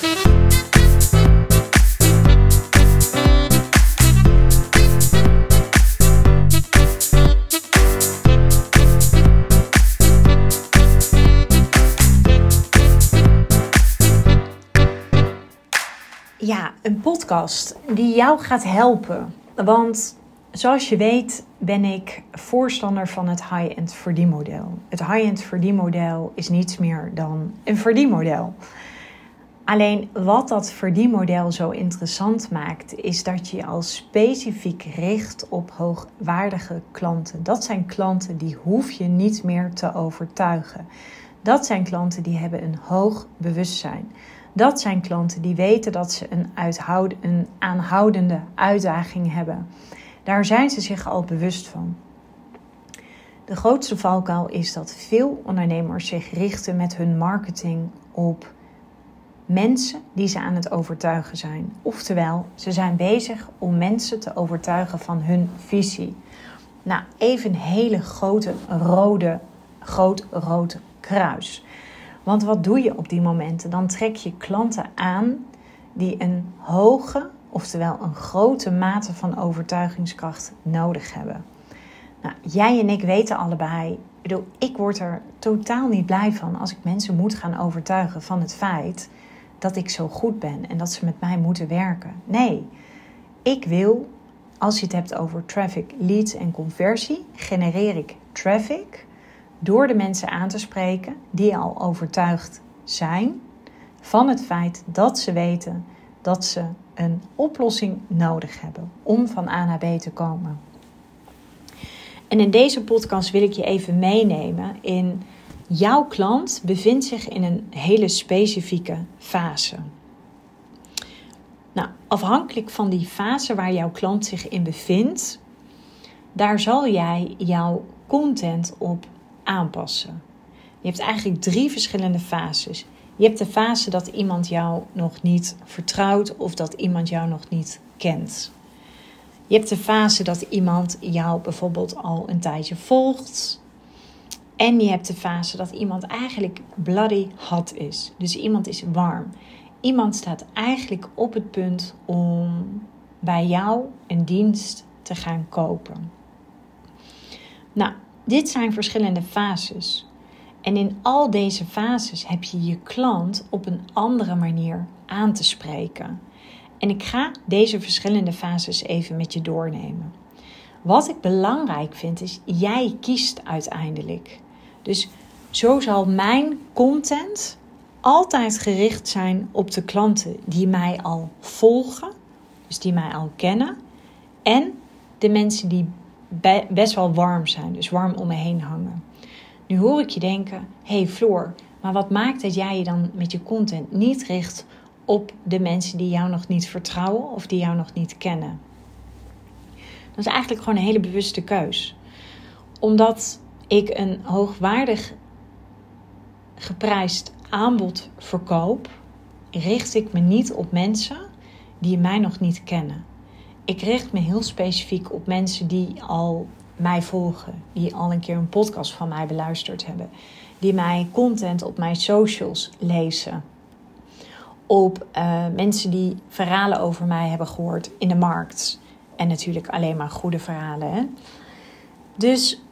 Ja, een podcast die jou gaat helpen. Want zoals je weet ben ik voorstander van het high-end verdienmodel. Het high-end verdienmodel is niets meer dan een verdienmodel. Alleen wat dat verdienmodel zo interessant maakt, is dat je je al specifiek richt op hoogwaardige klanten. Dat zijn klanten die hoef je niet meer te overtuigen. Dat zijn klanten die hebben een hoog bewustzijn. Dat zijn klanten die weten dat ze een, uithoud, een aanhoudende uitdaging hebben. Daar zijn ze zich al bewust van. De grootste valkuil is dat veel ondernemers zich richten met hun marketing op mensen die ze aan het overtuigen zijn. Oftewel, ze zijn bezig om mensen te overtuigen van hun visie. Nou, even een hele grote rode, groot rood kruis. Want wat doe je op die momenten? Dan trek je klanten aan die een hoge, oftewel een grote mate van overtuigingskracht nodig hebben. Nou, jij en ik weten allebei, ik, bedoel, ik word er totaal niet blij van als ik mensen moet gaan overtuigen van het feit dat ik zo goed ben en dat ze met mij moeten werken. Nee, ik wil, als je het hebt over traffic, leads en conversie, genereer ik traffic door de mensen aan te spreken die al overtuigd zijn van het feit dat ze weten dat ze een oplossing nodig hebben om van A naar B te komen. En in deze podcast wil ik je even meenemen in jouw klant bevindt zich in een hele specifieke fase. Nou, afhankelijk van die fase waar jouw klant zich in bevindt, daar zal jij jouw content op aanpassen. Je hebt eigenlijk drie verschillende fases. Je hebt de fase dat iemand jou nog niet vertrouwt of dat iemand jou nog niet kent. Je hebt de fase dat iemand jou bijvoorbeeld al een tijdje volgt. En je hebt de fase dat iemand eigenlijk bloody hot is. Dus iemand is warm. Iemand staat eigenlijk op het punt om bij jou een dienst te gaan kopen. Nou, dit zijn verschillende fases. En in al deze fases heb je je klant op een andere manier aan te spreken. En ik ga deze verschillende fases even met je doornemen. Wat ik belangrijk vind is, jij kiest uiteindelijk. Dus zo zal mijn content altijd gericht zijn op de klanten die mij al volgen, dus die mij al kennen, en de mensen die best wel warm zijn, dus warm om me heen hangen. Nu hoor ik je denken: hey Floor, maar wat maakt dat jij je dan met je content niet richt op de mensen die jou nog niet vertrouwen of die jou nog niet kennen? Dat is eigenlijk gewoon een hele bewuste keus. Omdat ik een hoogwaardig geprijsd aanbod verkoop, richt ik me niet op mensen die mij nog niet kennen ik richt me heel specifiek op mensen die al mij volgen, die al een keer een podcast van mij beluisterd hebben, die mij content op mijn socials lezen, op uh, mensen die verhalen over mij hebben gehoord in de markt. En natuurlijk alleen maar goede verhalen. Hè? Dus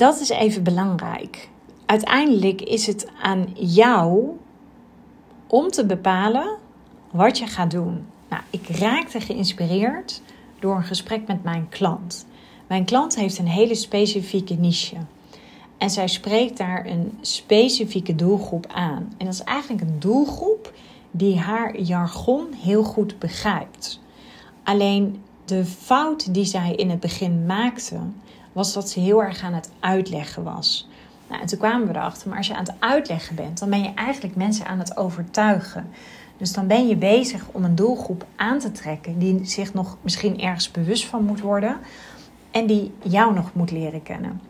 dat is even belangrijk. Uiteindelijk is het aan jou om te bepalen wat je gaat doen. Nou, ik raakte geïnspireerd door een gesprek met mijn klant. Mijn klant heeft een hele specifieke niche. En zij spreekt daar een specifieke doelgroep aan. En dat is eigenlijk een doelgroep die haar jargon heel goed begrijpt. Alleen de fout die zij in het begin maakte, was dat ze heel erg aan het uitleggen was. Nou, en toen kwamen we erachter, maar als je aan het uitleggen bent, dan ben je eigenlijk mensen aan het overtuigen. Dus dan ben je bezig om een doelgroep aan te trekken die zich nog misschien ergens bewust van moet worden en die jou nog moet leren kennen.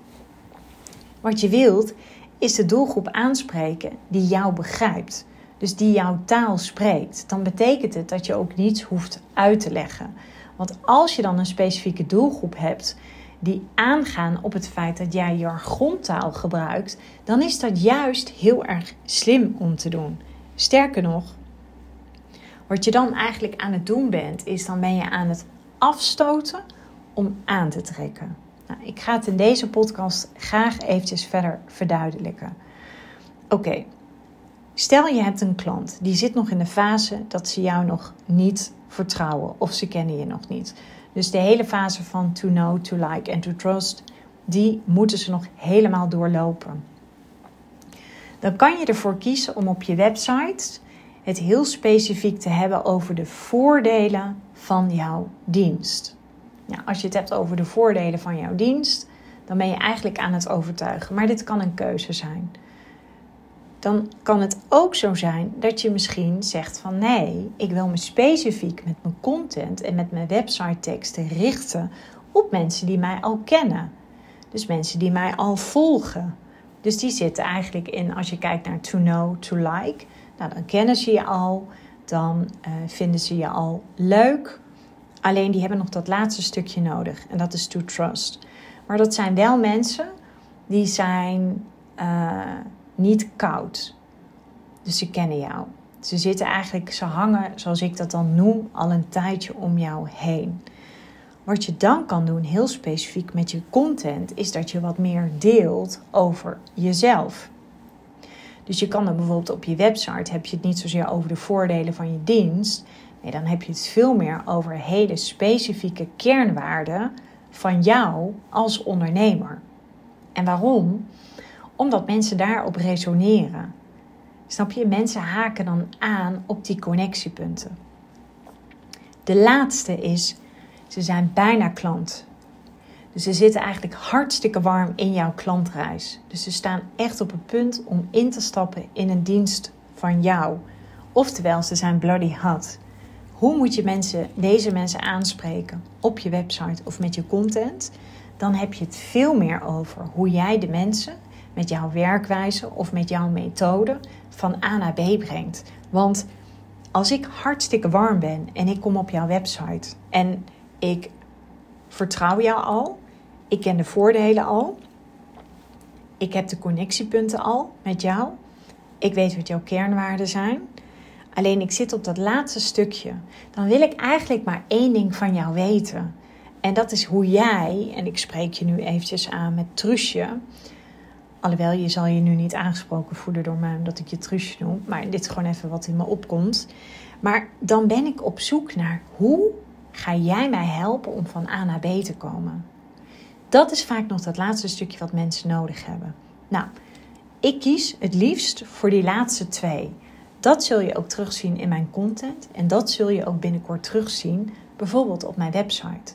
Wat je wilt is de doelgroep aanspreken die jou begrijpt, dus die jouw taal spreekt. Dan betekent het dat je ook niets hoeft uit te leggen. Want als je dan een specifieke doelgroep hebt die aangaan op het feit dat jij jargontaal gebruikt, dan is dat juist heel erg slim om te doen Sterker nog, wat je dan eigenlijk aan het doen bent, is dan ben je aan het afstoten om aan te trekken. Nou, ik ga het in deze podcast graag eventjes verder verduidelijken. Oké, stel je hebt een klant die zit nog in de fase dat ze jou nog niet vertrouwen of ze kennen je nog niet. Dus de hele fase van to know, to like en to trust, die moeten ze nog helemaal doorlopen. Dan kan je ervoor kiezen om op je website het heel specifiek te hebben over de voordelen van jouw dienst. Nou, als je het hebt over de voordelen van jouw dienst, dan ben je eigenlijk aan het overtuigen. Maar dit kan een keuze zijn. Dan kan het ook zo zijn dat je misschien zegt van nee, ik wil me specifiek met mijn content en met mijn website teksten richten op mensen die mij al kennen. Dus mensen die mij al volgen. Dus die zitten eigenlijk in, als je kijkt naar to know, to like, nou, dan kennen ze je al, dan uh, vinden ze je al leuk. Alleen die hebben nog dat laatste stukje nodig en dat is to trust. Maar dat zijn wel mensen die zijn uh, niet koud. Dus ze kennen jou. Ze zitten eigenlijk, ze hangen, zoals ik dat dan noem, al een tijdje om jou heen. Wat je dan kan doen, heel specifiek met je content, is dat je wat meer deelt over jezelf. Dus je kan dan bijvoorbeeld op je website heb je het niet zozeer over de voordelen van je dienst. Nee, dan heb je het veel meer over hele specifieke kernwaarden van jou als ondernemer. En waarom? Omdat mensen daarop resoneren. Snap je? Mensen haken dan aan op die connectiepunten. De laatste is, ze zijn bijna klant. Dus ze zitten eigenlijk hartstikke warm in jouw klantreis. Dus ze staan echt op het punt om in te stappen in een dienst van jou. Oftewel, ze zijn bloody hot. Hoe moet je mensen, deze mensen aanspreken op je website of met je content? Dan heb je het veel meer over hoe jij de mensen met jouw werkwijze of met jouw methode van A naar B brengt. Want als ik hartstikke warm ben en ik kom op jouw website en ik vertrouw jou al. Ik ken de voordelen al. Ik heb de connectiepunten al met jou. Ik weet wat jouw kernwaarden zijn. Alleen ik zit op dat laatste stukje. Dan wil ik eigenlijk maar één ding van jou weten. En dat is hoe jij, en ik spreek je nu eventjes aan met Trusje. Alhoewel, je zal je nu niet aangesproken voelen door mij omdat ik je Trusje noem. Maar dit is gewoon even wat in me opkomt. Maar dan ben ik op zoek naar hoe ga jij mij helpen om van A naar B te komen? Dat is vaak nog dat laatste stukje wat mensen nodig hebben. Nou, ik kies het liefst voor die laatste twee. Dat zul je ook terugzien in mijn content en dat zul je ook binnenkort terugzien, bijvoorbeeld op mijn website.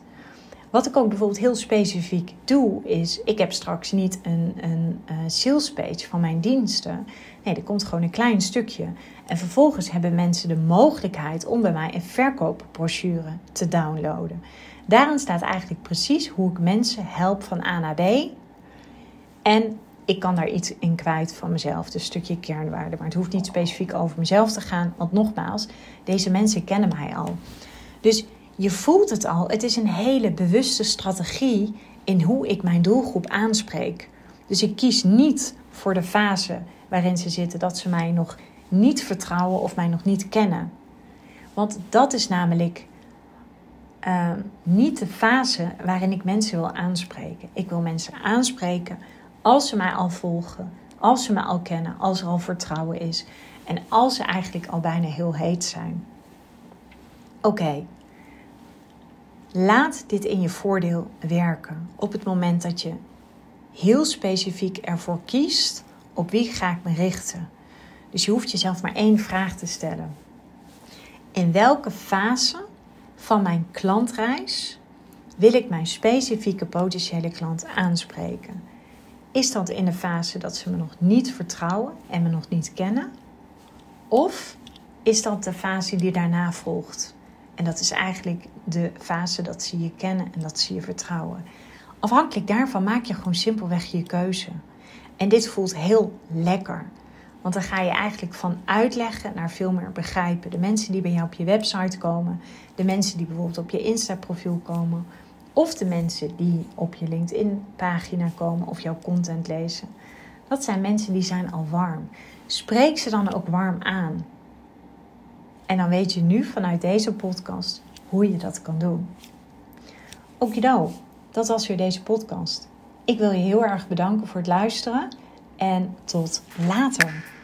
Wat ik ook bijvoorbeeld heel specifiek doe, is: ik heb straks niet een, een uh, sales page van mijn diensten. Nee, er komt gewoon een klein stukje. En vervolgens hebben mensen de mogelijkheid om bij mij een verkoopbrochure te downloaden. Daarin staat eigenlijk precies hoe ik mensen help van A naar B. En ik kan daar iets in kwijt van mezelf, dus een stukje kernwaarde. Maar het hoeft niet specifiek over mezelf te gaan, want nogmaals, deze mensen kennen mij al. Dus je voelt het al, het is een hele bewuste strategie in hoe ik mijn doelgroep aanspreek. Dus ik kies niet voor de fase waarin ze zitten dat ze mij nog niet vertrouwen of mij nog niet kennen. Want dat is namelijk ehm, niet de fase waarin ik mensen wil aanspreken. Ik wil mensen aanspreken als ze mij al volgen, als ze mij al kennen, als er al vertrouwen is en als ze eigenlijk al bijna heel heet zijn. Oké, laat dit in je voordeel werken op het moment dat je heel specifiek ervoor kiest op wie ga ik me richten. Dus je hoeft jezelf maar één vraag te stellen. In welke fase van mijn klantreis wil ik mijn specifieke potentiële klant aanspreken? Is dat in de fase dat ze me nog niet vertrouwen en me nog niet kennen? Of is dat de fase die daarna volgt? En dat is eigenlijk de fase dat ze je kennen en dat ze je vertrouwen. Afhankelijk daarvan maak je gewoon simpelweg je keuze. En dit voelt heel lekker. Want dan ga je eigenlijk van uitleggen naar veel meer begrijpen. De mensen die bij jou op je website komen, de mensen die bijvoorbeeld op je Insta-profiel komen, of de mensen die op je LinkedIn-pagina komen of jouw content lezen. Dat zijn mensen die zijn al warm. Spreek ze dan ook warm aan. En dan weet je nu vanuit deze podcast hoe je dat kan doen. Okido, dat was weer deze podcast. Ik wil je heel erg bedanken voor het luisteren en tot later.